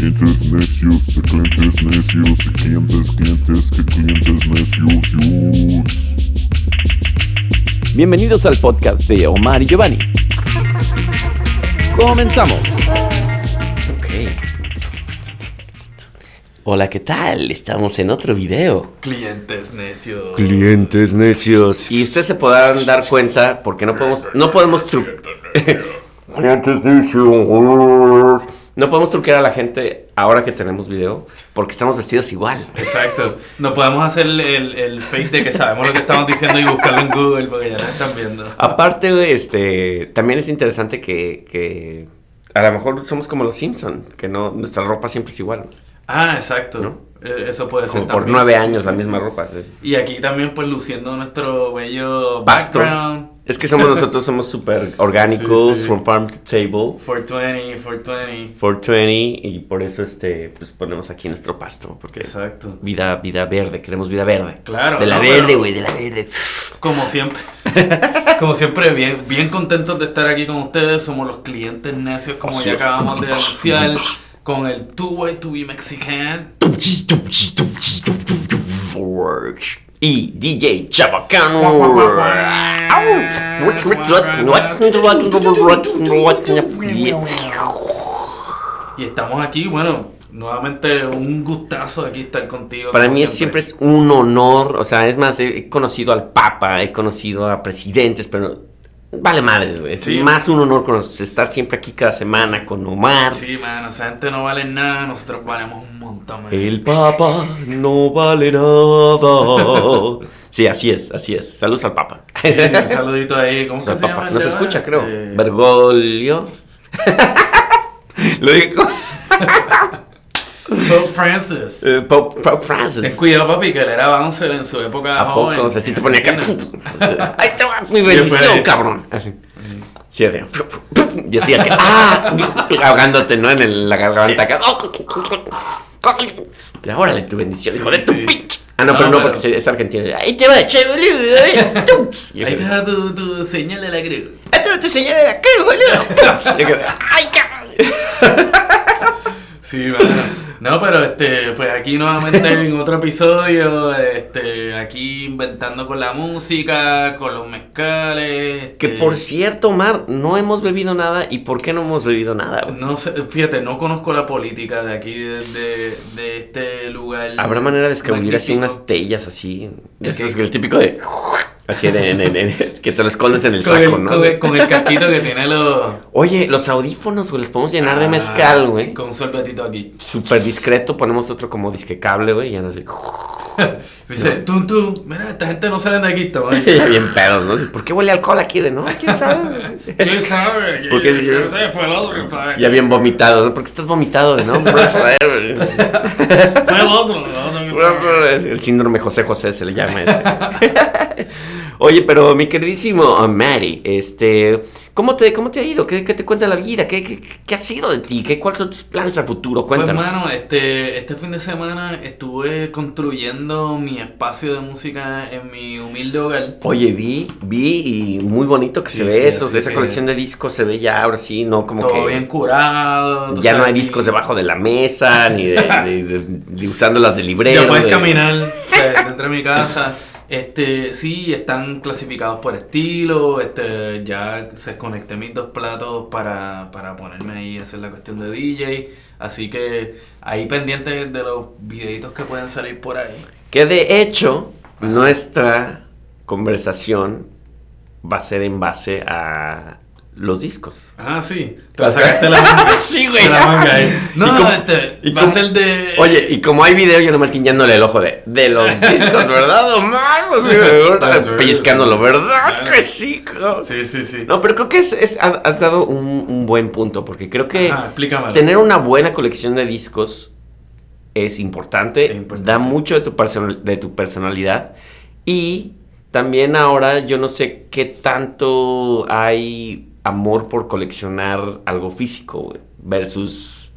Clientes necios, de clientes necios, de clientes, clientes, que clientes necios. Bienvenidos al podcast de Omar y Giovanni. Comenzamos. Ok. Hola, ¿qué tal? Estamos en otro video. Clientes necios. Clientes necios. Y ustedes se podrán dar cuenta porque no podemos, no podemos tru- Clientes necios. No podemos truquear a la gente ahora que tenemos video porque estamos vestidos igual. Exacto. No podemos hacer el, el, el fake de que sabemos lo que estamos diciendo y buscarlo en Google porque ya nos están viendo. Aparte, este, también es interesante que, que a lo mejor somos como los Simpson, que no nuestra ropa siempre es igual. Ah, exacto. ¿No? Eh, Eso puede ser Como por también. nueve Sí, años sí, la sí. misma ropa. Y aquí también pues luciendo nuestro bello background. Es que somos nosotros, somos súper orgánicos, Sí, sí. from farm to table, 420, 420. 420, y por eso este, pues ponemos aquí nuestro pasto, porque Exacto. vida, vida verde, queremos vida verde. Claro, De la no, verde, güey, de la verde. Como siempre. Como siempre, bien, bien contentos de estar aquí con ustedes. Somos los clientes necios, como Así ya es. acabamos de anunciar, con el Two Way to Be Mexican. Y DJ Chabacano. Y estamos aquí, bueno, nuevamente un gustazo aquí estar contigo. Para mí es- siempre es un honor, o sea, es más, he conocido al Papa, he conocido a presidentes, pero vale madres, güey. Es más un honor cono- estar siempre aquí cada semana con Omar. Sí, mano, esa gente no vale nada, nosotros valemos un montón, man. El Papa no vale nada. Sí, así es, así es. Saludos al Papa. Sí, un saludito ahí, ¿cómo que Al se Papa. llama? el No se de ahora? escucha, creo. Este, Bergoglio. Lo dije como Pope Francis. eh, Pope, Pope Francis. Ten cuidado, papi, que él era bouncer en su época ¿A poco? joven. O sea, si te ponía acá. ¡Ay, te va mi bendición, cabrón! Así. Sí, de- y así que, ¡ah! Ahogándote, ¿no? En el- la garganta acá. Y ahora tu bendición, hijo de tu pinche. Ah, no, No, pero no, pero- porque es argentino. ¡Ahí te va, che, boludo! eh. Yo Ahí te da tu, tu señal de la cruz. ¡Ah, te- te señalé la cara, boludo! Y yo quedé, ¡ay, cabrón! Sí, mano. No, pero este, pues aquí nuevamente en otro episodio, este, aquí inventando con la música, con los mezcales. Que este, por cierto, Omar, no hemos bebido nada. ¿Y por qué no hemos bebido nada? güey? No sé, fíjate, no conozco la política de aquí, de, de, de este lugar. ¿Habrá manera de escabullir así unas tellas así? ¿El Eso es el típico de... Así de, en- en- en- que te lo escondes en el Con saco, el, ¿no? con, el, con el casquito que tiene los... Oye, los audífonos, güey, los podemos llenar de Ah, mezcal, güey. Con un sorbetito aquí. Súper discreto, ponemos otro como disque cable, güey, y ya no sé. Dice, tú, tú, mira, esta gente no sale de aquí, ya bien pedos, ¿no? ¿Por qué huele alcohol aquí, de no? ¿Quién sabe? ¿Quién sabe? Porque ¿Quién sabe? Fue el otro, ¿sabes? ya bien vomitado, ¿no? ¿Por qué estás vomitado, de no? Fue el otro, el otro. El síndrome José José se le llama ese. Oye, pero mi queridísimo uh, Mary, este, ¿cómo te, cómo te ha ido? ¿Qué, qué te cuenta la vida? ¿Qué, qué, qué ha sido de ti? ¿Qué, ¿Cuáles son tus planes a futuro? Pues Cuéntanos. mano, este, este fin de semana estuve construyendo mi espacio de música en mi humilde hogar. Oye, vi, vi y muy bonito que se Sí, ve sí, eso, así esa colección de discos se ve ya ahora sí, no como Todo que bien curado. ya no sabes, hay mi- discos debajo de la mesa, ni de, de- de- de usándolas de librero. Ya puedes de- caminar dentro de mi casa. Este, sí, están clasificados por estilo. Este, ya se conecté mis dos platos para, para ponerme ahí a hacer la cuestión de DJ. Así que ahí pendientes de los videitos que pueden salir por ahí. Que de hecho, nuestra conversación va a ser en base a los discos. Ah, sí. Te la sacaste la manga. sí, güey. De la manga ahí. No, ¿Y cómo- y va a cómo- ser de. Oye, y como hay video, yo nomás guiñándole el ojo de, de los discos, ¿verdad, Omar? O sea, ¿verdad? Pellizcándolo, ¿verdad? Sí, cabrón? Sí, sí, sí. No, pero creo que es, es- ha- has dado un, un buen punto, porque creo que Ajá, tener una buena colección de discos es importante, Es importante. da mucho de tu, personal- de tu personalidad y también ahora yo no sé qué tanto hay amor por coleccionar algo físico güey, versus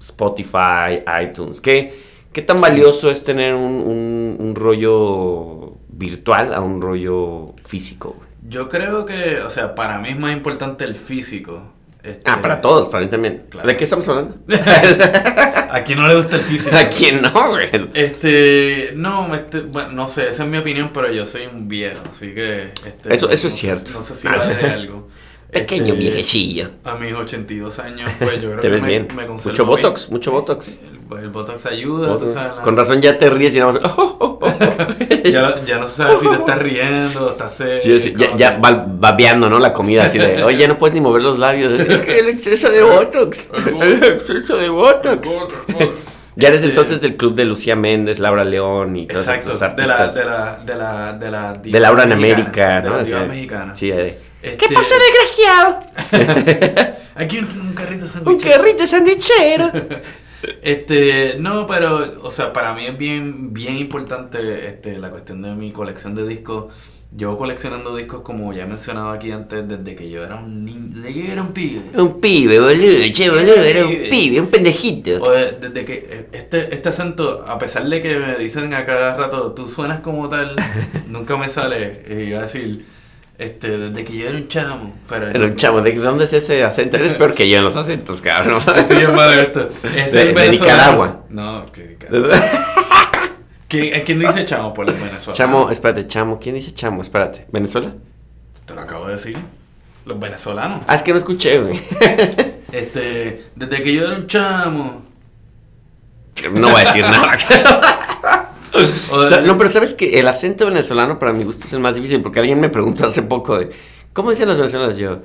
Spotify, iTunes. ¿Qué, qué tan valioso es tener un, un- un rollo virtual a un rollo físico? güey? Yo creo que, o sea, para mí es más importante el físico. Este, Ah, para todos, para mí también. Claro. ¿De qué estamos hablando? A quien no le gusta el físico. ¿A quién no, güey? Este, no, este, bueno, no sé, esa es mi opinión, pero yo soy un viejo, así que... Este, Eso- eso no es cierto. No sé si vale algo. Pequeño Este, viejecillo. A mis 82 años, pues yo creo Te que ves me, bien. me conservo Mucho bien. botox, mucho botox. El, el botox ayuda, tú sabes. la- Con razón ya te ríes y nada más. ya, ya no se sabe si te estás riendo, estás serio. Sí, sí, ya, ya que- va babeando, ¿no? La comida así de, oye, ya no puedes ni mover los labios. Es, es que el exceso de botox. El exceso de botox. Ya eres Este, entonces del club de Lucía Méndez, Laura León y todos Exacto, estos de la, artistas. de la, de la, de la de divas Laura en América, de ¿no? las Así divas de- mexicanas. Sí, de, Este, ¿Qué pasa, desgraciado? Aquí un, un carrito de Un carrito sandwichero. Este, no, pero, o sea, para mí es bien, bien importante este, la cuestión de mi colección de discos. Llevo coleccionando discos, como ya he mencionado aquí antes, desde que yo era un niño, desde que yo era un pibe. Un pibe, boludo, che, boludo, era un pibe, un pendejito. O de- desde que eh, este, este acento, a pesar de que me dicen a cada rato, tú suenas como tal, nunca me sale. Y iba a decir, este, desde que yo era un chamo. Pero Era un chamo, ¿de dónde es ese acento? Eres peor que yo en los acentos, cabrón. Así es malo esto. Es De- el de. Nicaragua. No, que ¿Quién, ¿Quién dice chamo por venezolanos? Chamo, espérate, chamo. ¿Quién dice chamo? Espérate. ¿Venezuela? Te lo acabo de decir. Los venezolanos. Ah, es que no escuché, güey. Este, desde que yo era un chamo. No voy a decir nada. O sea, no, pero sabes que el acento venezolano para mi gusto es el más difícil porque alguien me preguntó hace poco de ¿cómo dicen los venezolanos? Yo,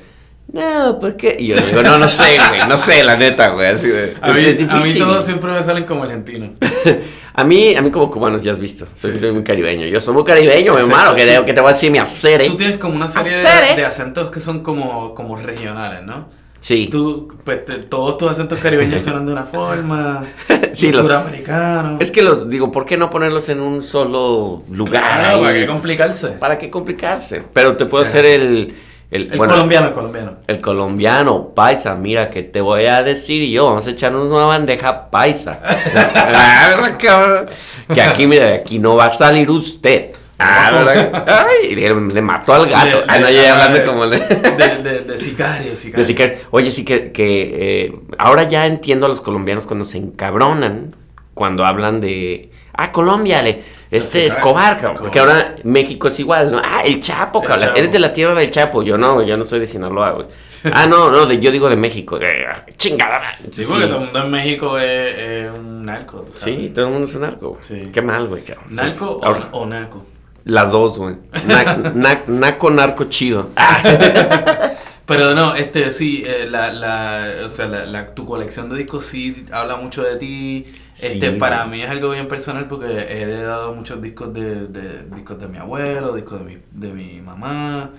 no, ¿por qué? Y yo digo, no, no sé, güey, no sé, la neta, güey, así de, a, mí, es, es a mí difícil. todos siempre me salen como argentinos. a mí, a mí como cubanos ya has visto, soy, Sí, soy sí. muy caribeño, yo soy muy caribeño, mi hermano, que te, que te voy a decir mi hacer, Tú tienes como una serie de, ¿eh? de acentos que son como, como regionales, ¿no? Sí, Tú, pues, te- todos tus acentos caribeños suenan de una forma. Sí, los- suramericanos. es que los, digo, ¿por qué no ponerlos en un solo lugar? Claro? ¿para qué complicarse? ¿Para qué complicarse? Pero te puedo hacer el, el, El bueno, colombiano, el colombiano. El colombiano, paisa, mira que te voy a decir yo, vamos a echarnos una bandeja paisa. Que aquí, mira, aquí no va a salir usted. Ah, ¿verdad? Ay, le, le mató al gato. Ah, no, ya hablando de- como de... De, sicario, sicario. de sicario. Oye, sí que, que eh, ahora ya entiendo a los colombianos cuando se encabronan, cuando hablan de... Ah, Colombia, le, este. Escobar, cabrón, porque ahora México es igual, ¿no? Ah, el Chapo, El cabrón, Chapo. eres de la tierra del Chapo. Yo no, yo no soy de Sinaloa, güey. Ah, no, no, de- yo digo de México. Eh, chingada. Sí, porque todo el mundo en México es, es un narco. Sí, todo el mundo es un narco. Sí. Qué mal, güey, cabrón. ¿Narco o naco? Las dos, güey. Na- na- naco, narco, chido. Pero no, este sí, eh, la, la, o sea, la, la- tu colección de discos sí habla mucho de ti. Este, Sí. para mí es algo bien personal porque he heredado muchos discos de, de discos de mi abuelo, discos de mi, de mi mamá,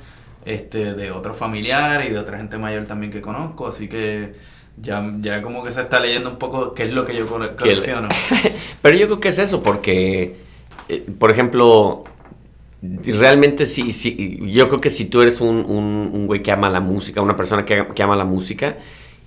este, de otros familiares y de otra gente mayor también que conozco, así que ya, ya como que se está leyendo un poco qué es lo que yo colecciono. Pero yo creo que es eso, porque, eh, por ejemplo, realmente sí, sí, yo creo que si tú eres un, un- un güey que ama la música, una persona que, que ama la música,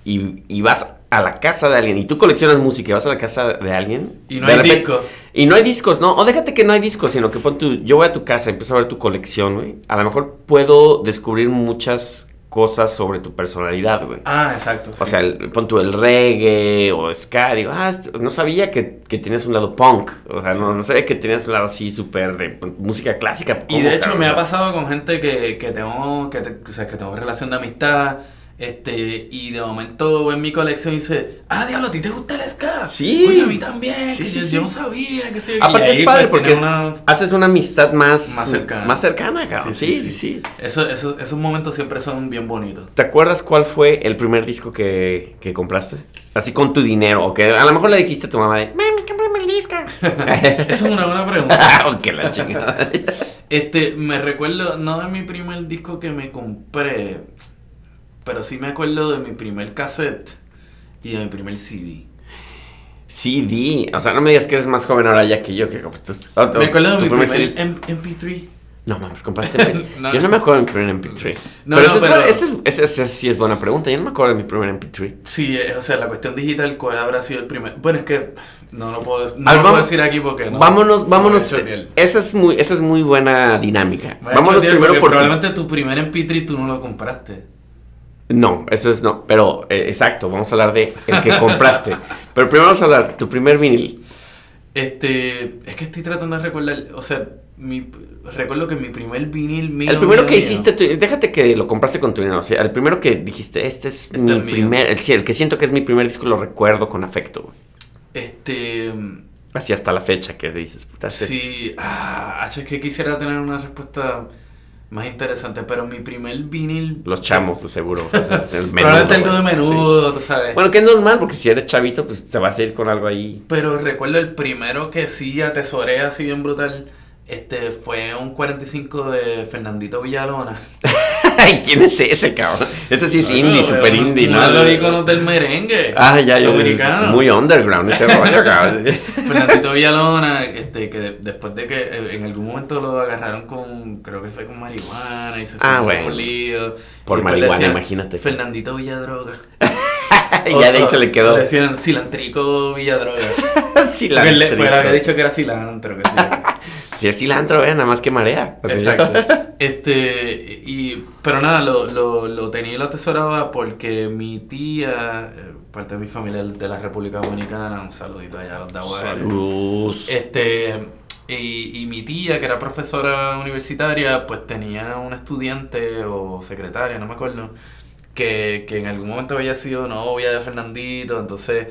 y, y vas a la casa de alguien, y tú coleccionas música y vas a la casa de alguien... Y no hay repente- discos. Y no hay discos, no, o déjate que no hay discos, sino que pon tu, yo voy a tu casa, empiezo a ver tu colección, güey. A lo mejor puedo descubrir muchas cosas sobre tu personalidad, güey. Ah, exacto. O sí. sea, el, pon tú el reggae o ska, digo, ah, esto- no sabía que, que tenías un lado punk, o sea, no, no sabía que tenías un lado así súper de música clásica. Y ¿Cómo, de hecho cabrón? me ha pasado con gente que, que tengo, que, te- o sea, que tengo relación de amistad, este, y de momento en mi colección y dice, ah, diablo, ¿a ti te gusta el ska? Sí. Oye, a mí también, Sí, que sí, yo, sí. yo no sabía, que sí. Aparte es padre pues, porque una- haces una amistad más, Más cercana. más cercana, cabrón. Sí, sí, sí. Eso, eso- esos momentos siempre son bien bonitos. ¿Te acuerdas cuál fue el primer disco que, que compraste? Así con tu dinero, o que a lo mejor le dijiste a tu mamá de, mami, cómprame el disco. Esa es una buena pregunta. o que la chingada. Este, me recuerdo, no de mi primer disco que me compré, pero sí me acuerdo de mi primer cassette y de mi primer CD. CD, o sea, no me digas que eres más joven ahora ya que yo, que compraste oh, Me acuerdo de mi primer primer CD. M- MP3. No mames, compraste. MP3. No, yo no me acuerdo de mi primer MP3. No, pero no, esa, es- esa es- esa- sí es buena pregunta. Yo no me acuerdo de mi primer MP3. Sí, eh, o sea, la cuestión digital, ¿cuál habrá sido el primer? Bueno, es que no lo puedo, no lo puedo decir aquí porque no. vámonos, vámonos. chotear. Esa es muy, esa es muy buena dinámica. Vámonos primero porque por. Probablemente tu primer MP3 tú no lo compraste. No, eso es no. Pero eh, exacto, vamos a hablar de el que compraste. pero primero vamos a hablar tu primer vinil. Este, es que estoy tratando de recordar, o sea, mi, recuerdo que mi primer vinil mío. El primero mío, que mío, hiciste, tú- déjate que lo compraste con tu dinero. O sea, el primero que dijiste, este es Este mi es primer, el, el que siento que es mi primer disco, lo recuerdo con afecto. Este, Así hasta la fecha que dices, puta, este es- sí, ah, es que quisiera tener una respuesta más interesante, pero mi primer vinil. Los chamos, de seguro. el Probablemente algo menudo, de menudo, tú sabes. Sí. Bueno, que es normal, porque si eres chavito, pues te vas a ir con algo ahí. Pero recuerdo el primero que sí atesoré así bien brutal. Este fue un 45 de Fernandito Villalona. Ay, ¿quién es ese, cabrón? Ese sí es indie, super indie, ¿no? ¿no? Uno de los iconos del merengue. Ah, ya, ya. Es muy underground ese rollo, cabrón. Fernandito Villalona, este, que de- después de que eh, en algún momento lo agarraron con, creo que fue con marihuana y se fue Ah, con bueno. un lío. Por marihuana, decían, imagínate. Fernandito Villadroga. y ya de ahí se le quedó. Le decían cilantrico Villadroga. Cilantro. Porque le- le había dicho que era cilantro. Que sí. Si es cilantro, vean, nada más que marea. O sea, Exacto. Este, y, pero nada, lo, lo, lo tenía y lo atesoraba porque mi tía, eh, parte de mi familia de la República Dominicana, un saludito allá a los Daguares. Salud. Este, y, y mi tía, que era profesora universitaria, pues tenía un estudiante o secretaria, no me acuerdo, que, que en algún momento había sido novia de Fernandito, entonces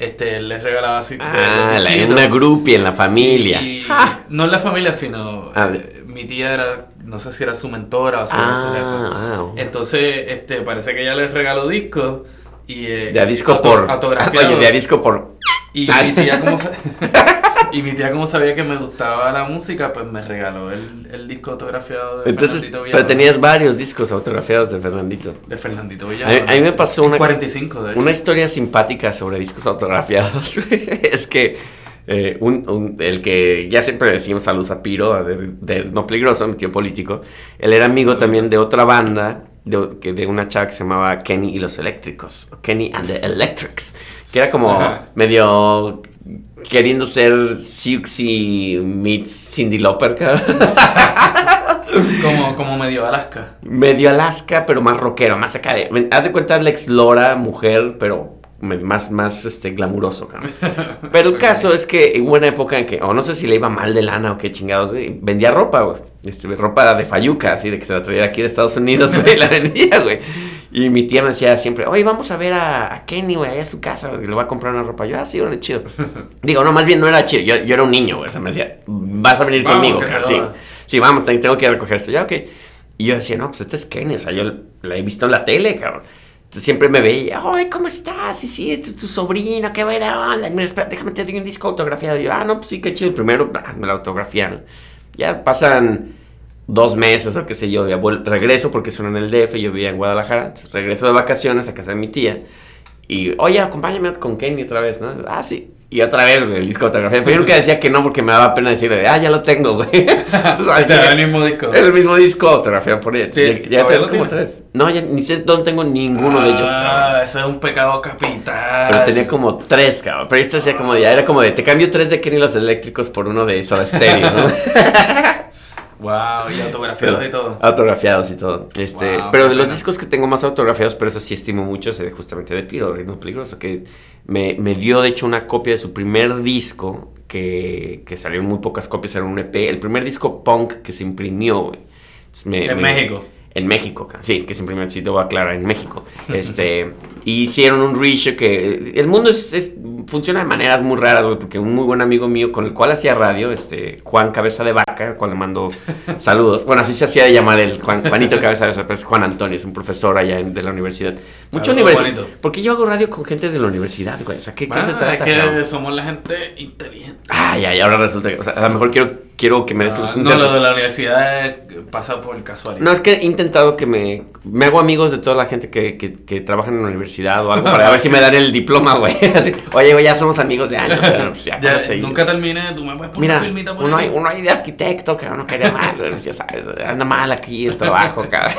este, él les regalaba así. Ah, la- una groupie en la familia. Y- no en la familia, sino Ah. eh, mi tía era, no sé si era su mentora o si era su Ah, jefa. ah. Entonces, este, parece que ella les regaló discos y eh, De a disco por. Oye, de a disco por. Y Ah. mi tía como sa- y mi tía como sabía que me gustaba la música, pues me regaló el, el disco autografiado de Entonces, Fernandito pero Villalona. tenías varios discos autografiados de Fernandito. de Fernandito A Villalona. a mí me pasó una, 45 de hecho. una historia simpática sobre discos autografiados. es que eh, un- un- el que ya siempre decimos saludos a Piro, de, de No Peligroso, mi tío político, él era amigo también de otra banda, de, que de una chava que se llamaba Kenny y los Eléctricos, Kenny and the Electrics, que era como Ajá. medio queriendo ser Siuxi meets Cindy Lauper, como, como medio Alaska. medio Alaska, pero más rockero, más acá de. Haz de cuenta Alex Lora, mujer, pero más, más este, glamuroso, cabrón. Pero el caso es que hubo una época en que, o no sé si le iba mal de lana o qué chingados, güey, vendía ropa, güey. Este, ropa de Fayuca, así de que se la traía aquí de Estados Unidos, güey, la vendía, güey. Y mi tía me decía siempre, oye, vamos a ver a, a Kenny, güey, allá a su casa, güey, le voy a comprar una ropa. Yo, ah, sí, órale, chido. Digo, no, más bien no era chido, yo, yo era un niño, güey, o sea, me decía, vas a venir Vamos, conmigo, que cabrón, sí. va. Sí, vamos, te- tengo que ir a recoger esto. Ya, ok. Y yo decía, no, pues este es Kenny. O sea, yo la he visto en la tele, cabrón. Siempre me veía, ay, ¿cómo estás? Sí, sí, es tu, sobrino, qué buena onda. Déjame te doy un disco autografiado. Y yo, ah, no, pues sí, qué chido. El primero, me lo autografiaron. Ya pasan dos meses o qué sé yo. Ya regreso porque son en el DF, yo vivía en Guadalajara. Regreso de vacaciones a casa de mi tía. Y, oye, acompáñame con Kenny otra vez, ¿no? Ah, sí. Y otra vez, güey, el disco autografiado. Pero yo nunca decía que no porque me daba pena decirle, ah, ya lo tengo, güey. Entonces, que- el mismo disco. el mismo disco autografiado por ella. Sí, ya ya ¿todavía tengo como tres. No, ya ni sé dónde tengo ninguno de ellos. Ah, eso es un pecado capital. Pero tenía como tres, cabrón. Pero esto hacía como, ya era como de, te cambio tres de Kenny los eléctricos por uno de Soda Stereo, ¿no? Wow, y autografiados y todo. Autografiados y todo. Este, Wow, pero de los discos que tengo más autografiados, pero eso sí estimo mucho, es justamente de Piro, Ritmo Peligroso, que me, me dio de hecho una copia de su primer disco, que, que salió en muy pocas copias, era un EP, el primer disco punk que se imprimió, güey. Me- En me- México. En México, sí, que imprimió, sí, te voy a aclarar, en México. Este, hicieron un reissue que... El mundo es, es- funciona de maneras muy raras, güey, porque un muy buen amigo mío con el cual hacía radio, este, Juan Cabeza de Vaca, al cual le mando saludos. Bueno, así se hacía de llamar el Juan, Juanito Cabeza de Vaca, pero es Juan Antonio, es un profesor allá en- de la universidad. Mucho universidad. Porque yo hago radio con gente de la universidad, güey. O sea, ¿qué, qué Bueno, se trata? es que somos la gente inteligente. Ay, ay, ahora resulta que... O sea, a lo mejor quiero, quiero que me des Ah, no, lo de la universidad eh, pasa por casualidad. No, es que intentado que me... Me hago amigos de toda la gente que, que, que trabaja en la universidad o algo para ver si me dan el diploma, güey. Así, Oye, güey, ya somos amigos de años. o sea, pues ya, Ya, cállate. nunca terminé, tú me puedes poner Mira, filmita por uno ahí? hay, uno hay de arquitecto, que no quería mal, güey, ya sabes, anda mal aquí el trabajo, cabrón.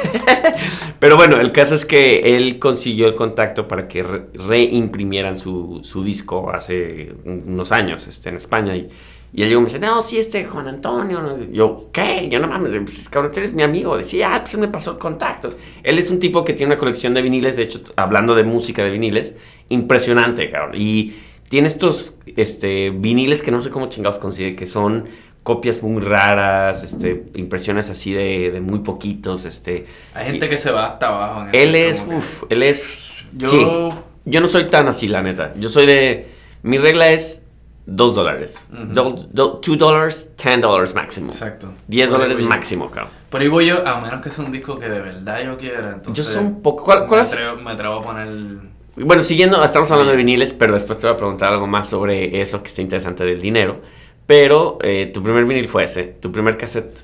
Pero bueno, el caso es que él consiguió el contacto para que re- reimprimieran su, su disco hace un- unos años este, en España. Y, y él llegó y me dice, no, sí, este Juan Antonio. ¿no?". Yo, ¿qué? Yo no mames, pues, cabrón, eres mi amigo. Decía, ah, pues me pasó el contacto. Él es un tipo que tiene una colección de viniles, de hecho, hablando de música de viniles, impresionante, cabrón. Y tiene estos este, viniles que no sé cómo chingados consigue, que son copias muy raras, este, impresiones así de, de muy poquitos, este. Hay gente que se va hasta abajo. en Él este, es, uff, él es... Yo- sí, yo no soy tan así, la neta. Yo soy de... Mi regla es 2 dólares. Ujú. 2 dólares, 10 dólares máximo. Exacto. 10 Por ahí dólares máximo, cabrón. Por ahí voy yo, a menos que sea un disco que de verdad yo quiera. Entonces, Yo soy un poco... ¿Cuál, cuál me, es? atrevo, me atrevo a poner. Bueno, siguiendo, estamos hablando de viniles, pero después te voy a preguntar algo más sobre eso que está interesante del dinero. Pero eh, tu primer vinil fue ese, tu primer cassette.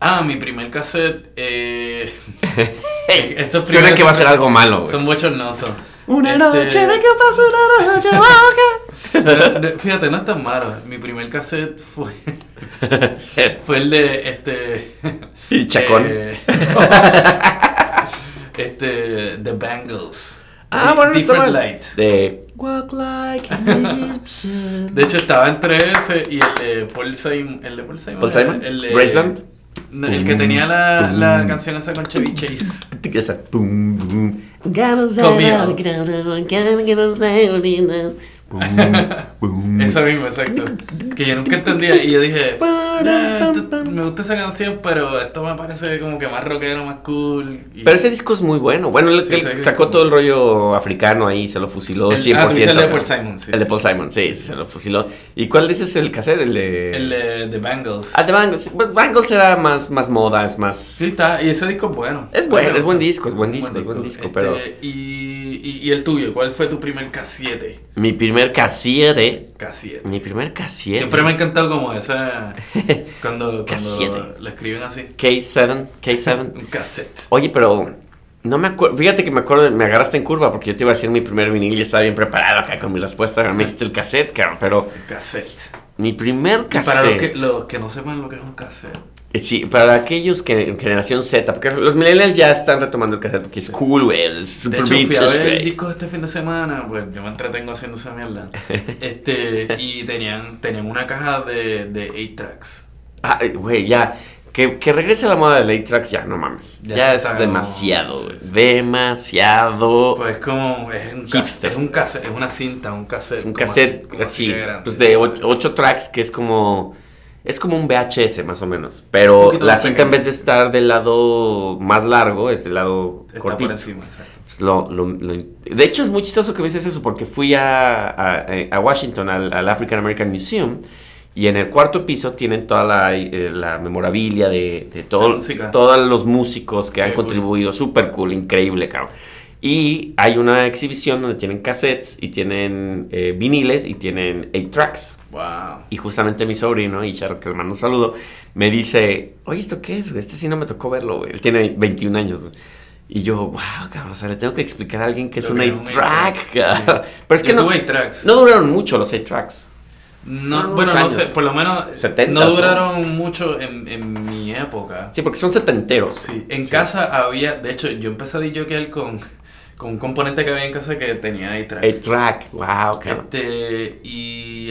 Ah, mi primer cassette. Eh, estos Suena que va a ser algo malo, güey. Son bochornosos. Una Este, noche de copas, una noche loca. no, Fíjate, no es tan malo. Mi primer cassette fue. fue el de este. Y Chacón. eh, este. The Bangles. Ah, bueno, no Different mal. Light. De Walk like. De hecho, estaba entre ese y el de Paul Simon. ¿El de Paul Simon? ¿Paul Simon? El de, ¿Graceland? No, el que tenía la, la canción esa con Chevy Chase. Esa. Boom, boom. Conmigo. Boom, boom. Esa misma, exacto. Que yo nunca entendía. Y yo dije, "Nah, esto- me gusta esa canción, pero esto me parece como que más rockero, más cool. Y- Pero ese disco es muy bueno. Bueno, él, Sí, él sacó todo el rollo africano ahí, se lo fusiló El- 100%. ah, el de. Paul Simon, sí, El de sí. Paul Simon, sí, sí, se lo fusiló. ¿Y cuál dices el cassette? El de... el de The Bangles. Ah, de Bangles. Bangles era más, más moda, es más... Sí, está. Y ese disco es bueno. Es bueno, es buen disco, es buen disco, es buen disco, pero- Este, Y, y, y el tuyo, ¿cuál fue tu primer K7? Mi primer cassette... K7. Mi primer cassette... Siempre me ha encantado como esa. Cuando, K7. cuando lo escriben así. K7, K7. Un cassette. Oye, pero no me acuerdo. Fíjate que me acuerdo, me agarraste en curva porque yo te iba a decir mi primer vinil y estaba bien preparado acá con mi respuesta. Me diste el cassette, cabrón. Pero cassette. mi primer Y cassette. para los que, los que no sepan lo que es un cassette. Sí, para aquellos que en generación Z, porque los millennials ya están retomando el cassette porque es cool, güey. Es De super hecho, fui a ver güey. discos este fin de semana, pues yo me entretengo haciendo esa mierda. Este, y tenían, tenían una caja de, de 8 tracks. Ah, güey, ya. Que, que regrese la moda de 8 tracks, ya, no mames. Ya Ya, es demasiado, como- sí, sí. Demasiado. Pues como, es un Hipster. cassette, es un cassette, es una cinta, un cassette. un cassette así, de grande, pues de ¿sabes? 8 tracks, que es como. Es como un VHS más o menos. Pero la cinta en vez de estar del lado más largo, es del lado Está cortito. por encima, exacto. Es lo- lo- lo- de hecho, es muy chistoso que me dices eso porque fui a, a- a Washington, al, al African American Museum, y en el cuarto piso tienen toda la, eh, la memorabilia de, de todo- La música. todos los músicos que han cool. contribuido. Súper cool, increíble, cabrón. Y hay una exhibición donde tienen cassettes y tienen eh, viniles y tienen 8 tracks. Wow. Y justamente mi sobrino, y Charo, que le mando un saludo, me dice, oye, ¿esto qué es, güey? Este sí no me tocó verlo, güey. Él tiene 21 años, güey. Y yo, wow, cabrón, o sea, le tengo que explicar a alguien que es un que es un 8-track, eight-track, cabrón. Pero es que Yo no, tuve eight tracks. no duraron mucho los 8-tracks. No, bueno, no años. sé, por lo menos 70s, no ¿no? duraron mucho en, en mi época. Sí, porque son setenteros. Sí, en casa había, de hecho, yo empecé a DJ'er con, con un componente que había en casa que tenía 8-track. 8-track, wow, cabrón. Este, y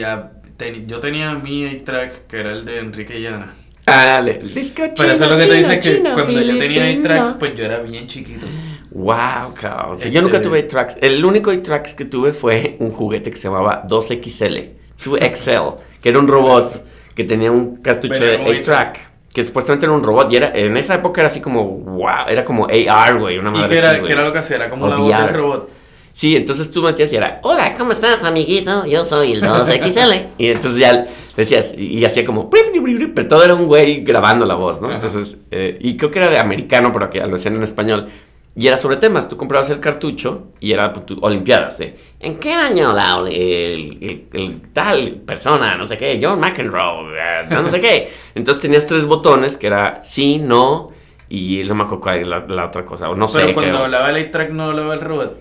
ten- yo tenía mi 8-track que era el de Enrique Llana. Ah, dale. Disco chino, Pero eso es lo que te chino, dice que chino, cuando yo tenía filipino. 8 tracks, pues yo era bien chiquito. Wow, cabrón. Sí, Este- Yo nunca tuve 8-tracks. El único 8-tracks que tuve fue un juguete que se llamaba 2XL. Tuve XL, que era un robot que tenía un cartucho Venía de como 8-track. Que supuestamente era un robot y era, en esa época era así como, wow, era como AR, güey, una ¿Y madre qué así, era, lo que hacía? Era como O la voz del robot. Sí, entonces tú metías y era, hola, ¿cómo estás, amiguito? Yo soy el 2XL. y entonces ya decías, y, y hacía como, pero todo era un güey grabando la voz, ¿no? Entonces, eh, y creo que era de americano, pero que lo hacían en español. Y era sobre temas, tú comprabas el cartucho y era pues, tu- Olimpiadas de, ¿en qué año la, el, el- el tal persona, no sé qué, John McEnroe, eh, no, no sé qué? Entonces tenías tres botones que era sí, no, y no me acuerdo cuál la, la otra cosa, o no sé. Pero cuando creo. hablaba el 8-track no hablaba el robot.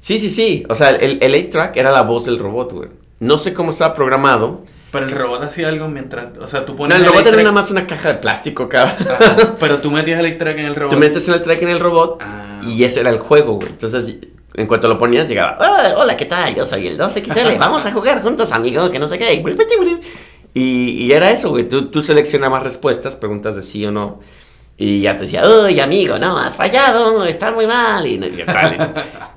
Sí, sí, sí. O sea, el, el 8-track era la voz del robot, güey. No sé cómo estaba programado. Pero el robot hacía algo mientras. O sea, tú No, pones. el robot era 8-track- nada más una caja de plástico, cabrón. Ajá, Pero tú metías el 8-track en el robot. Tú metes el track en el robot Ah. Y ese era el juego, güey. Entonces, en cuanto lo ponías, llegaba, "Ah, hola, ¿qué tal? Yo soy el 2XL. Vamos a jugar juntos, amigo, que no sé qué. Y, y era eso, güey. Tú, tú seleccionabas respuestas, preguntas de sí o no. Y ya te decía, uy, amigo, no, has fallado, está muy mal. Y, y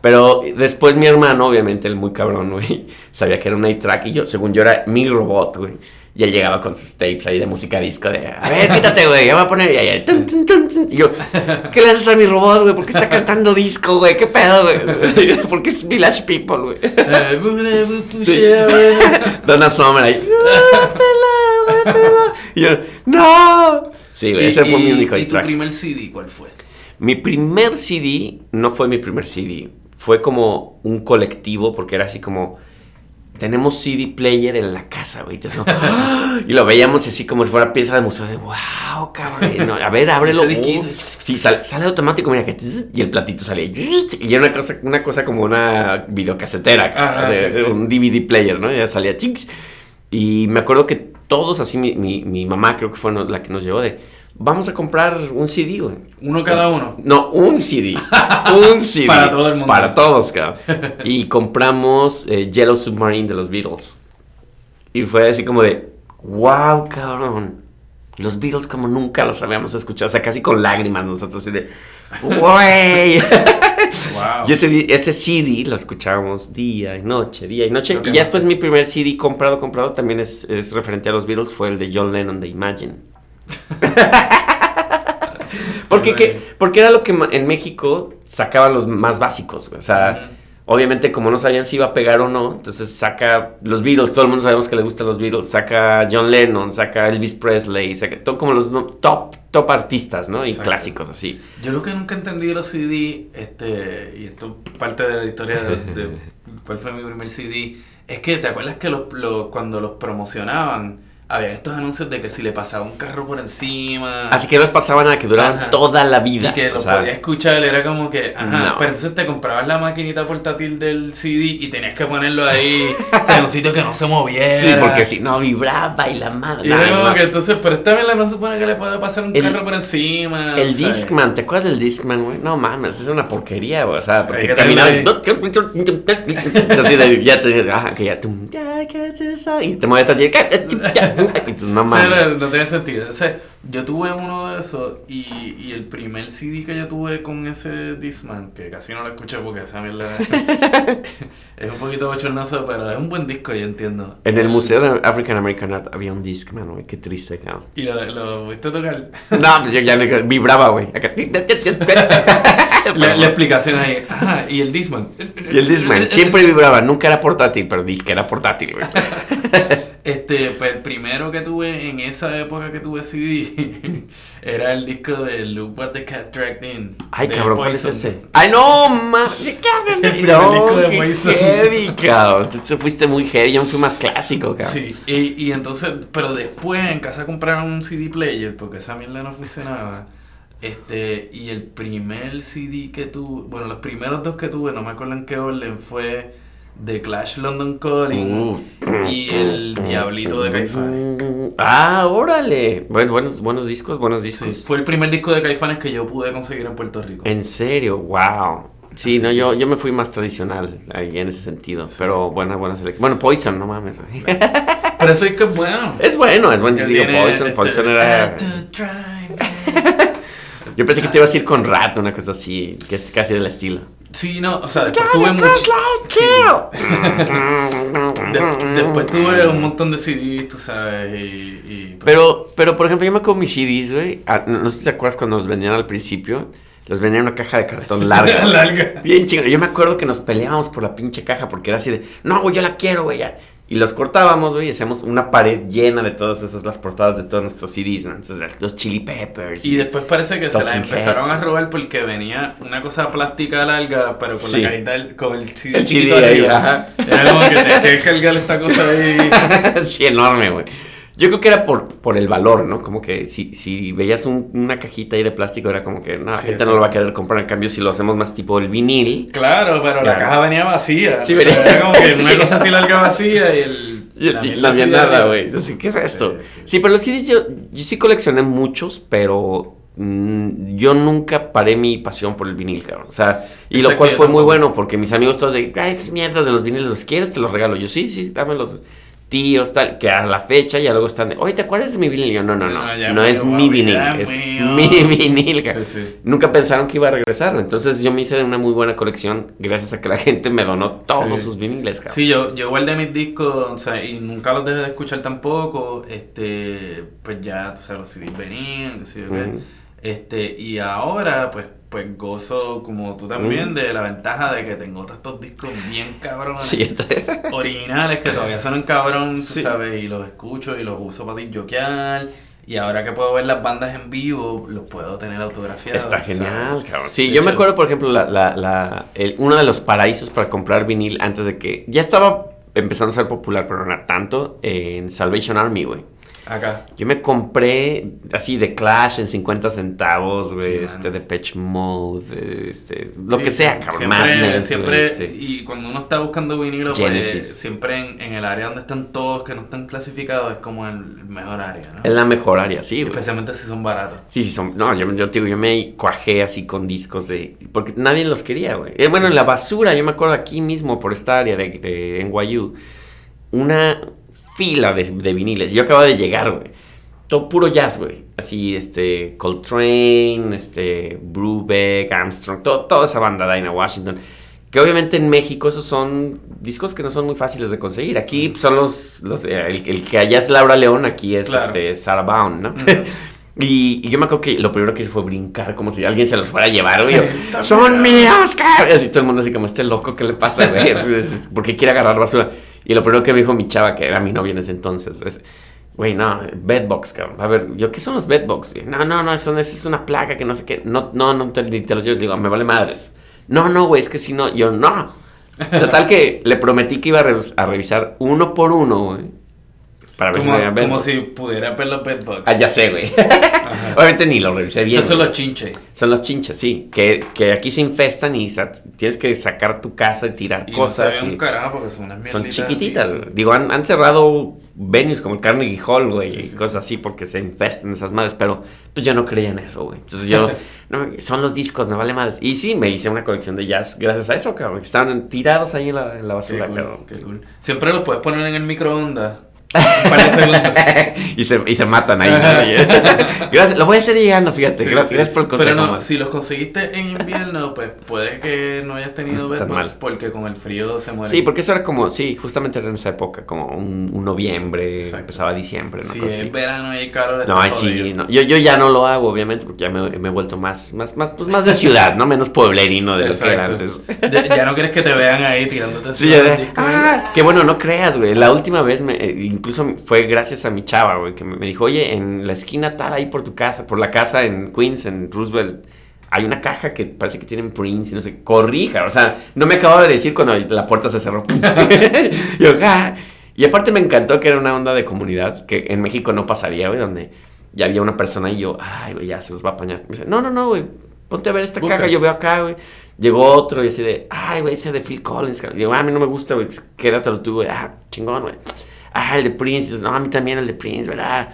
Pero después mi hermano, obviamente, el muy cabrón, güey, sabía que era un 8-track y yo, según yo, era mi robot, güey. Y él llegaba con sus tapes ahí de música disco de, a ver, quítate, güey, ya va a poner, y ahí, tun, tun, tun, tun. Y yo, ¿qué le haces a mi robot, güey? ¿Por qué está cantando disco, güey? ¿Qué pedo, güey? Porque es Village People, güey. Sí. Donna Summer ahí, "Ah, ah, pela". Y yo, ¡no! Sí, güey, ese fue mi único ¿Y tu 8-track. primer CD cuál fue? Mi primer CD no fue mi primer CD. Fue como un colectivo porque era así como... Tenemos CD player en la casa, güey. Entonces, ¡ah! y lo veíamos así como si fuera pieza de museo de wow, cabrón. No, a ver, ábrelo. Uh. Sí, sal- sale automático, mira que y el platito sale. Y era una cosa, una cosa como una videocasetera, Ajá, o sea, sí, sí. un DVD player, ¿no? Ya salía chinks. Y me acuerdo que todos así, mi, mi, mi mamá creo que fue la que nos llevó de, vamos a comprar un CD, güey. Uno cada uno. No, un CD. Un CD. Para todo el mundo. Para todos, cabrón. Y compramos eh, Yellow Submarine de los Beatles. Y fue así como de, wow, cabrón. Los Beatles como nunca los habíamos escuchado. O sea, casi con lágrimas nosotros así de, güey. Wow. Y ese, CD lo escuchábamos día y noche, día y noche. Y ya después mi primer CD comprado, comprado también es, es referente a los Beatles, fue el de John Lennon de Imagine. porque, que- porque era lo que en México sacaba los más básicos. güey. O sea, obviamente como no sabían si iba a pegar o no, entonces saca los Beatles, todo el mundo sabemos que le gustan los Beatles, saca John Lennon, saca Elvis Presley, saca todo como los no- top, top artistas, ¿no? Y Exacto. clásicos así. Yo lo que nunca entendí de los CD, este, y esto parte de la historia de, de cuál fue mi primer CD, es que te acuerdas que los, los- cuando los promocionaban, había estos anuncios de que si le pasaba un carro por encima. Así que no les pasaba nada, que duraban Ajá. toda la vida. Y que o lo sea, podías escuchar, era como que, ajá, No. pero entonces te comprabas la maquinita portátil del CD y tenías que ponerlo ahí, o sea, en un sitio que no se moviera. Sí, porque si no vibraba y la madre. Y era nah, como no. que entonces, pero esta vez no se supone que le puede pasar un El- carro por encima. El Discman, ¿te acuerdas del Discman, güey? No mames, es una porquería, güey. O sea, Sí, porque que caminabas. Así de, ya te ajá, que ya. Y te mueves así. no mames. no tenía sentido. O sea, yo tuve uno de esos y, y el primer CD que yo tuve con ese Discman, que casi no lo escuché porque esa mierda es un poquito bochornoso, pero es un buen disco, yo entiendo. En el Museo de African American Art había un Discman, güey. Qué triste, cabrón. ¿Y lo, lo fuiste a tocar? No, pues yo ya le- vibraba, güey. La, la explicación ahí. Ah, y el Discman. Y el Discman siempre vibraba. Nunca era portátil, pero disque era portátil, güey. Este, pues el primero que tuve en esa época que tuve CD era el disco de Look What the Cat Dragged In. Ay, cabrón, ¿cuál es ese? Ay, no, mames. El No, disco de qué heavy, cabrón. Tú te fuiste muy heavy. Yo fui más clásico, cabrón. Sí, y, y entonces, pero después en casa compraron un CD player porque esa mierda no funcionaba. Este, y el primer CD que tuve, bueno, los primeros dos que tuve, no me acuerdo en qué orden, fue The Clash London Calling Uh. y el Diablito de Caifanes. Ah, órale. Bueno, buenos, buenos discos, buenos Sí, discos. fue el primer disco de Caifanes que yo pude conseguir en Puerto Rico. En serio, wow. Sí, Así no, yo, yo me fui más tradicional ahí en ese sentido. Pero buena, buena selección. Bueno, Poison, no mames. Pero eso es que bueno. Es bueno, es bueno. Digo, Poison, este, Poison era... Yo pensé que te ibas a ir con Rat, una cosa así, que es casi del estilo. Sí, no, o sea, después tuve mucho. De- después tuve un montón de CDs, tú sabes, y. y- Pero, pero por ejemplo, yo me acuerdo mis CDs, güey. ah, No sé si te acuerdas cuando los vendían al principio. Los vendían en una caja de cartón larga. Larga. Bien chingón. Yo me acuerdo que nos peleábamos por la pinche caja porque era así de, no, güey, yo la quiero, güey. ya". Y los cortábamos, güey, y hacíamos una pared llena de todas esas, las portadas de todos nuestros CDs, ¿no? Entonces, los Chili Peppers. Y después parece que se Talking empezaron Heads. a robar porque venía una cosa plástica larga, pero con Sí. la cajita, del- con el CD, El CD ahí, arriba. ajá. Era como que te que cargar esta cosa ahí. sí, enorme, güey. Yo creo que era por, por el valor, ¿no? Como que si, si veías un- una cajita ahí de plástico, era como que no, la Sí, gente no lo va a querer comprar. En cambio, si lo hacemos más tipo el vinil, Claro, pero la caja venía vacía. Sí, O sea, venía- Era como que una Sí. cosa así larga vacía y el. Y, y mierda la arriba. güey. Así, ¿qué es esto? Sí, pero los CDs yo, yo sí coleccioné muchos, pero mm, yo nunca paré mi pasión por el vinil, cabrón. O sea, y lo cual fue muy bueno, porque mis amigos todos de, ay, esas mierdas de los viniles, ¿los quieres? Te los regalo. Yo, sí, sí, dámelos. Tíos, tal, que a la fecha ya luego están de, oye, ¿te acuerdas de mi vinil? Y yo, no, no, no, No, ya no es mi vinil, es mío". mi vinil. Sí, sí. Nunca pensaron que iba a regresar, entonces yo me hice de una muy buena colección gracias a que la gente me donó todos Sí. sus viniles, cabrón. Sí, yo, yo guardé mis discos, o sea, y nunca los dejé de escuchar tampoco. Este, pues ya, tú sabes, los CDs venían, qué sé yo qué. Este, y ahora, pues, pues gozo, como tú también, Ujú. de la ventaja de que tengo todos estos discos bien cabrones. Sí, este- originales que todavía suenan cabrón, tú Sí. sabes, y los escucho y los uso para disjoquear. Y ahora que puedo ver las bandas en vivo, los puedo tener autografiados. Está ¿sabes? genial, cabrón. Sí, De yo me acuerdo, por ejemplo, la, la, la- el- uno de los paraísos para comprar vinil antes de que... Ya estaba empezando a ser popular, pero no tanto, en Salvation Army, güey. Acá. Yo me compré así de Clash en 50 centavos, güey, Sí, este, de Patch Mode, este, lo Sí, que sea, cabrón. Siempre, Madness, siempre güey, este. y cuando uno está buscando vinilo, pues siempre en, en el área donde están todos que no están clasificados es como el mejor área, ¿no? Es la mejor área, sí, güey. Especialmente si son baratos. Sí, sí, son. No, yo, yo digo, yo me cuajé así con discos de. Porque nadie los quería, güey. Eh, bueno, en la basura, yo me acuerdo aquí mismo, por esta área de, de NYU, una fila de, de viniles. Yo acababa de llegar, güey. Todo puro jazz, güey. Así, este. Coltrane, este. Brubeck, Armstrong, todo, toda esa banda, Dinah Washington. Que obviamente en México esos son discos que no son muy fáciles de conseguir. Aquí son los. los eh, el, el que allá es Laura León, aquí es Claro. este Sarah Bound, ¿no? Y, y yo me acuerdo que lo primero que hice fue brincar, como si alguien se los fuera a llevar, güey. ¡Son míos, cabrón! Y así todo el mundo así como, este loco, ¿qué le pasa, güey? Porque quiere agarrar basura. Y lo primero que me dijo mi chava, que era mi novia en ese entonces, es, güey, no, bedbox, cabrón. A ver, yo, ¿qué son los bedbox? No, no, no, eso, eso es una placa que no sé qué. No, no, no te, ni te los lleves. Digo, me vale madres. No, no, güey, es que si no, yo, no. Total que le prometí que iba a, a revisar uno por uno, güey. Para ver Como, si me habían como si pudiera ver los bedbugs. Ah, ya sé, güey. Obviamente ni lo revisé bien. Son los chinches. Son los chinches, sí. Que, que aquí se infestan y tienes que sacar tu casa y tirar Y cosas. no se ve y un carajo porque son unas son chiquititas, así. güey. Digo, han, han cerrado venues como el Carnegie Hall, güey, y cosas así porque se infestan esas madres. Pero pues yo no creía en eso, güey. Entonces yo, no, son los discos, me vale madres. Y sí, me hice una colección de jazz gracias a eso, cabrón. que Estaban tirados ahí en la, en la Qué basura, cool, cabrón. qué cool. Siempre los puedes poner en el microondas. Y, se, y se matan ahí. ¿no? gracias, lo voy a hacer llegando, fíjate. Sí, gracias, sí. gracias por el consejo. Pero no, si los conseguiste en invierno, pues puede que no hayas tenido No bedbugs porque con el frío se mueren. Sí, porque eso era como, sí, justamente era en esa época, como un, un noviembre, Exacto. empezaba diciembre, ¿no? Cosas así. verano y hay calor, No, ay, sí, no. Yo, yo ya no lo hago, obviamente, porque ya me, me he vuelto más, más, más, pues más de ciudad, ¿no? Menos pueblerino de lo que era antes. Exacto. Ya, ya no quieres que te vean ahí tirándote Sí, ya de, ah, que bueno, no creas, güey. La última vez, me, eh, incluso fue gracias a mi chava, güey, que me, dijo, oye, en la esquina tal, ahí por tu casa, por la casa en Queens, en Roosevelt, hay una caja que parece que tienen Prince y no sé, corrija, o sea, no me acababa de decir cuando la puerta se cerró. Yo, "Ah". Y aparte me encantó que era una onda de comunidad que en México no pasaría, güey, donde ya había una persona y yo, ay, güey, ya se los va a apañar. Me dice, no, no, no, güey, ponte a ver esta Busca. caja, yo veo acá, güey. Llegó otro y así de, ay, güey, ese de Phil Collins. Digo, "Ah, a mí no me gusta, güey, quédatelo tú, güey. Ah, chingón, güey. Ah, el de Prince. No, a mí también el de Prince, ¿verdad?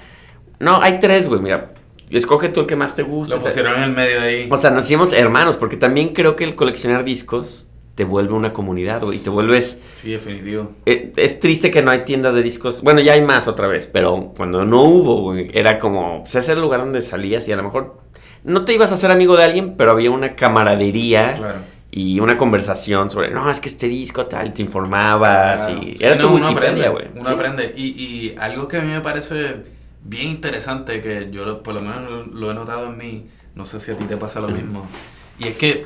No, hay tres, güey, mira. Escoge tú el que más te gusta. Lo pusieron en el medio ahí. O sea, nos hicimos hermanos, porque también creo que el coleccionar discos te vuelve una comunidad, güey, y te vuelves... Sí, definitivo. eh, es triste que no hay tiendas de discos. Bueno, ya hay más otra vez, pero cuando no hubo, güey, era como, pues, ese era el lugar donde salías y a lo mejor no te ibas a hacer amigo de alguien, pero había una camaradería Claro. Y una conversación sobre, no, es que este disco tal, te informabas Claro. y Sí, era no, tu uno Wikipedia, aprende, güey. Uno Sí. aprende. Y, y algo que a mí me parece bien interesante, que yo lo- por lo menos lo, lo he notado en mí, no sé si a ti te pasa lo mismo, y es que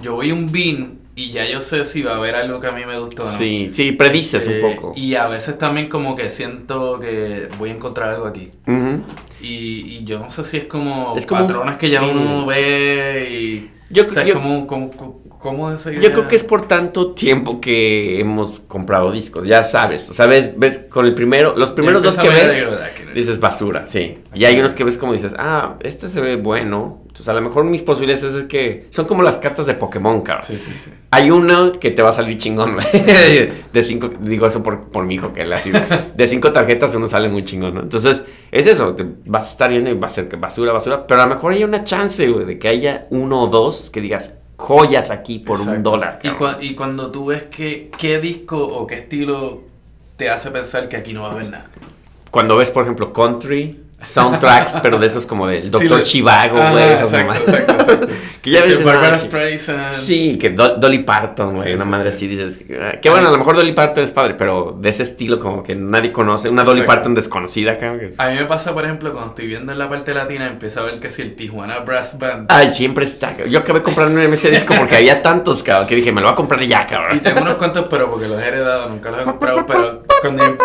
yo voy a un bin y ya yo sé si va a haber algo que a mí me gustó o no. Sí, sí, predices Eh, un poco. Y a veces también como que siento que voy a encontrar algo aquí. Ujú. Y, y yo no sé si es como, Es como patrones que ya sí. uno ve y... Yo- o sea, yo- como, como, como- ¿cómo es esa Yo creo que es por tanto tiempo que hemos comprado discos, ya sabes, o sea, ves, ves con el primero, los primeros dos que ves, dices basura, sí. Y hay unos que ves como dices, ah, este se ve bueno. Entonces, a lo mejor mis posibilidades es que son como las cartas de Pokémon, cabrón. Sí, sí, sí. Hay uno que te va a salir chingón, güey. De cinco, digo eso por, por mi hijo, que él así, de cinco tarjetas uno sale muy chingón, ¿no? Entonces, es eso, te vas a estar viendo y va a ser que basura, basura, pero a lo mejor hay una chance, güey, de que haya uno o dos que digas joyas aquí por un dólar. Y cuando tú ves que, qué disco o qué estilo te hace pensar que aquí no va a haber nada. Cuando ves, por ejemplo, country, soundtracks, pero de esos como del Doctor Chivago, güey, esas exacto, mamadas. exacto, exacto. que ya ves. Barbara Streisand. Sí, que Do- Dolly Parton, güey, Sí, una sí, madre sí. así dices. ah, Que bueno, a lo mejor Dolly Parton es padre, pero de ese estilo como que nadie conoce. Una Dolly. Parton desconocida, cabrón. que es- A mí me pasa, por ejemplo, cuando estoy viendo en la parte latina, empiezo a ver que si el Tijuana Brass Band. Ay, siempre está. Yo acabé comprando ese disco porque había tantos, cabrón, que dije, me lo voy a comprar ya, Y cabrón. tengo unos cuantos, pero porque los he heredado, nunca los he comprado. Pero cuando yo,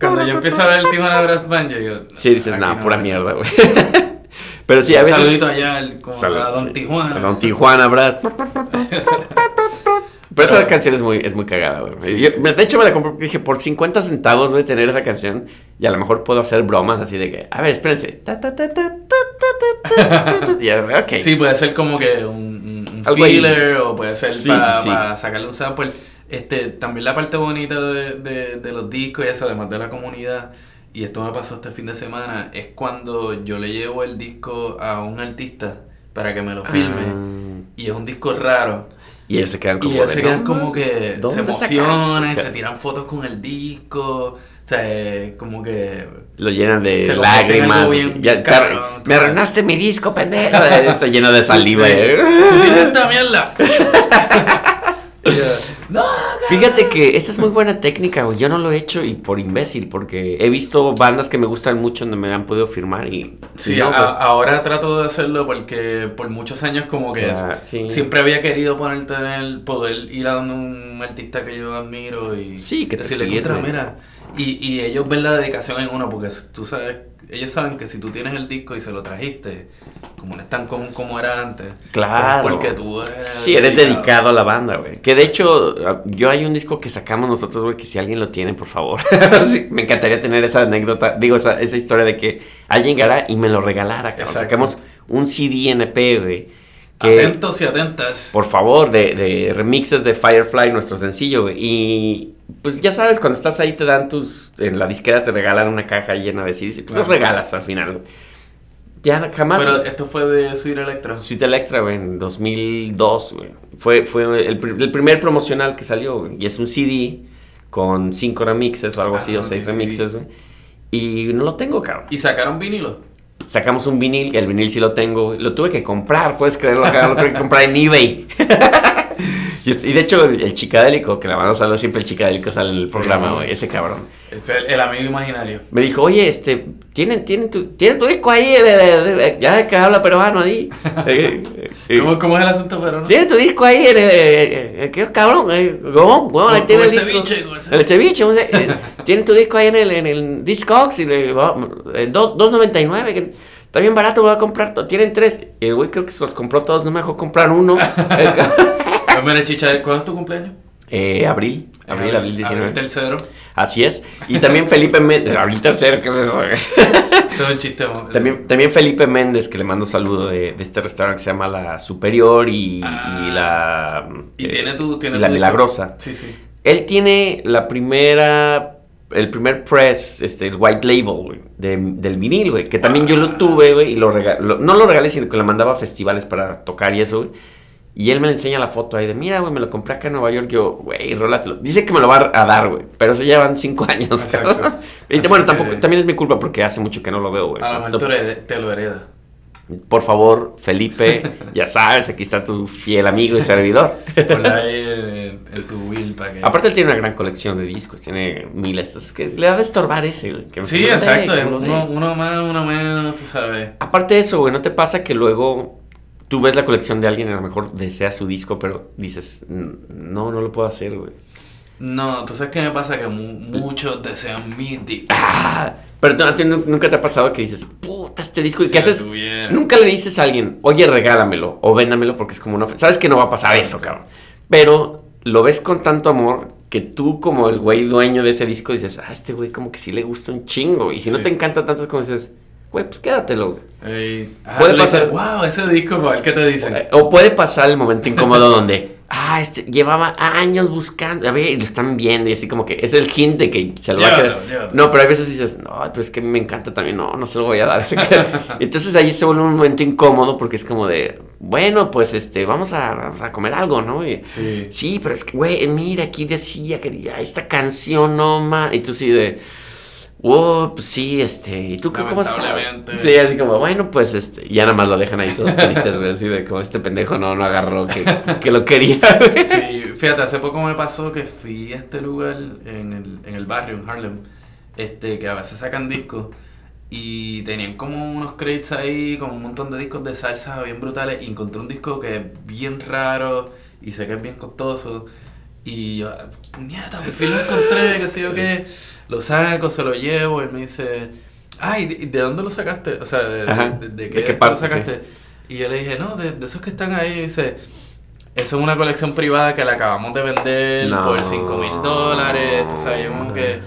cuando yo empiezo a ver el Tijuana Brass Band, yo digo. Sí, dices, nah, no, pura mierda, güey. Pero sí, a veces. Saludito allá, el, como Salud, a Don Tijuana. A Don Tijuana, Brass. Pero esa canción es muy, es muy cagada, güey. De hecho, me la compré dije, por 50 centavos voy a tener esa canción y a lo mejor puedo hacer bromas así de que, a ver, espérense. yeah, okay. Sí, puede ser como que un, un filler o puede ser para, para sacarle un sample. Este, también la parte bonita de, de, de los discos y eso, además de la comunidad, y esto me pasó este fin de semana, es cuando yo le llevo el disco a un artista para que me lo filme. Ah, Y es un disco raro. y ellos se quedan como. Y ellos de, se quedan "No, como man, que ¿dónde se sacaste?" emocionan, se tiran fotos con el disco. O sea, como que. Lo llenan de Se lágrimas. bien Ya, cabrón, tú me arruinaste mi disco, pendejo. Está lleno de saliva. Eh, eh. ¿Tú tienes esta mierda? no, Fíjate que esa es muy buena técnica, güey. Yo no lo he hecho y por imbécil, porque he visto bandas que me gustan mucho donde me han podido firmar y. Sí, y no, a- güey. ahora trato de hacerlo porque por muchos años como que Claro, es- sí. siempre había querido ponerte en el poder ir a donde un artista que yo admiro y Sí, que te decirle contra, mira. Y, y ellos ven la dedicación en uno porque tú sabes, ellos saben que si tú tienes el disco y se lo trajiste, como no es tan común como era antes, Claro. pues porque tú eres Sí, eres dedicado a la banda, güey. Que de hecho, yo hay un disco que sacamos nosotros, güey, que si alguien lo tiene, por favor. Sí, me encantaría tener esa anécdota, digo, esa, esa historia de que alguien llegara y me lo regalara, cabrón. Sacamos un CD NP, güey. Que, Atentos y atentas. por favor, de, de remixes de Firefly, nuestro sencillo, güey. Y pues ya sabes, cuando estás ahí te dan tus. En la disquera te regalan una caja llena de CDs y pues los regalas al final, güey. Ya jamás. Pero esto fue de Sweet Electro. Sweet Electra, güey, en 2002, güey. Fue, fue el, el primer promocional que salió, güey. Y es un CD con cinco remixes o algo así, Ah, o seis ok, remixes, güey. Y no lo tengo, cabrón. Y sacaron vinilo. Sacamos un vinil, el vinil sí lo tengo. Lo tuve que comprar, puedes creerlo. Lo tuve que comprar en eBay. y, y de hecho, el, el chicadélico, que la mano salud siempre el chicadélico sale en el programa, güey. Ese cabrón. Es el, el amigo imaginario. Me dijo, oye, este, ¿tienen, tienen, tu, ¿tienen tu disco ahí? eh, eh, eh, Ya que habla peruano ahí. Eh, eh, eh, ¿Cómo, ¿Cómo es el asunto, pero no? Tiene tu disco ahí, el, el- ¿qué cabrón? ¿Cómo? Bueno, ahí tiene el disco. ceviche, el ceviche. O sea, eh, tiene tu disco ahí en el, en el Discogs y le va- en dos- 2.99, que está bien barato, voy a comprar. Tienen tres. Y el güey creo que se los compró todos, no me dejó comprar uno. Pues mira, chicha, ¿cuándo es tu cumpleaños? eh, abril, abril, abril 19. Abril tercero. Así es. Y también Felipe Méndez, abril tercero, ¿qué es eso? es un chiste. También, también Felipe Méndez, que le mando saludo de, de este restaurante que se llama La Superior y, y la... Y eh, tiene tu. Tiene y la tu. Milagrosa. Sí, sí. Él tiene la primera. El primer press, este, el white label, güey, de- del vinil, güey. Que también yo lo tuve, güey, y lo regalé. No lo regalé, sino que lo mandaba a festivales para tocar y eso, güey. Y él me le enseña la foto ahí de, mira, güey, me lo compré acá en Nueva York. Yo, güey, rólatelo. Dice que me lo va a dar, güey. Pero eso ya van cinco años, Exacto. Y bueno, que- tampoco, también es mi culpa porque hace mucho que no lo veo, güey. A lo mejor te lo hereda. Por favor, Felipe, ya sabes, aquí está tu fiel amigo y servidor. Ahí en, en tu will para que... Aparte él tiene una gran colección de discos, tiene miles, es que le va a estorbar ese, güey. que Sí, exacto. que uno, uno más, uno menos, tú sabes. Aparte de eso, güey, ¿no te pasa que luego tú ves la colección de alguien y a lo mejor deseas su disco, pero dices, "Mm, no, no lo puedo hacer, güey? No, tú sabes qué me pasa que mu- muchos desean mi disco. Ah, pero ti nu- nunca te ha pasado que dices, puta, este disco, y Si que lo haces, tuviera. nunca le dices a alguien, oye, regálamelo o véndamelo porque es como una... Sabes que no va a pasar eso, cabrón. Pero lo ves con tanto amor que tú como el güey dueño de ese disco dices, ah, este güey como que sí le gusta un chingo. Y si no te encanta tanto es como dices, güey, pues quédatelo. Ey, Puede pasar- wow, ese disco, qué te dicen. Eh, O puede pasar el momento incómodo donde, ah, este llevaba años buscando, a ver, y lo están viendo y así como que es el hint de que se lo va a quedar. llévatelo. No, pero hay veces dices, no, pero es que me encanta también, no, no se lo voy a dar. Entonces ahí se vuelve un momento incómodo porque es como de, bueno, pues este, vamos a, vamos a comer algo, ¿no? Y, Sí. Sí, pero es que, güey, mira, aquí decía que ya esta canción, no más. Y tú sí de, wow, pues sí, este, ¿y tú qué- cómo estás? Sí, así como, bueno, pues este, ya nada más lo dejan ahí todos tristes, güey, así de como este pendejo no, no agarró que, que lo quería, güey. Sí, fíjate, hace poco me pasó que fui a este lugar en el, en el barrio, en Harlem, este, que a veces sacan discos y tenían como unos crates ahí con un montón de discos de salsa bien brutales y encontré un disco que es bien raro y sé que es bien costoso y yo, puñeta, por fin lo encontré, qué sé yo qué, lo saco, se lo llevo, él me dice, ay, ¿de, de dónde lo sacaste? O sea, ¿de, Ajá, de- de- de ¿de qué, lo parte? Y yo le dije, no, de, de esos que están ahí, y dice... Eso es una colección privada que la acabamos de vender No. por 5 mil dólares. Tú sabes, yo como que.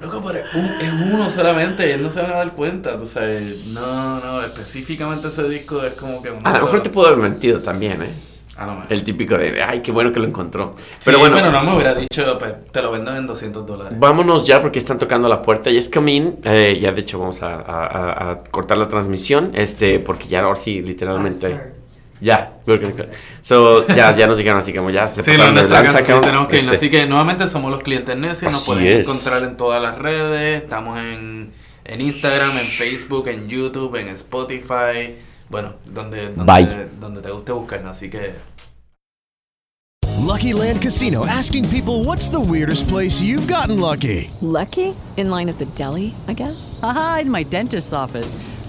Loco, pero es, un- es uno solamente y él no se van a dar cuenta. Tú sabes, no, no, específicamente ese disco es como que. A lo mejor te pudo haber mentido también, ¿eh? A lo mejor. El típico de, ay, qué bueno que lo encontró. Sí, Pero bueno, no me hubiera dicho, pues te lo vendo en 200 dólares. Vámonos ya porque están tocando la puerta. Y es Camín. Eh, ya de hecho vamos a, a- a- cortar la transmisión. Este, porque ya ahora sí, literalmente. ya. So, ya, ya nos dijeron así como ya se Sí, pasaron de lanza, sí, tenemos que irnos. Este, Así que nuevamente somos los clientes necios. Nos pueden es. encontrar en todas las redes. Estamos en, en Instagram, en Facebook, en YouTube, en Spotify. Bueno, donde, donde, Bye. donde te guste buscarnos. Así que Lucky Land Casino asking people what's the weirdest place you've gotten lucky? Lucky? In line at the deli, I guess? Aha, in my dentist's office.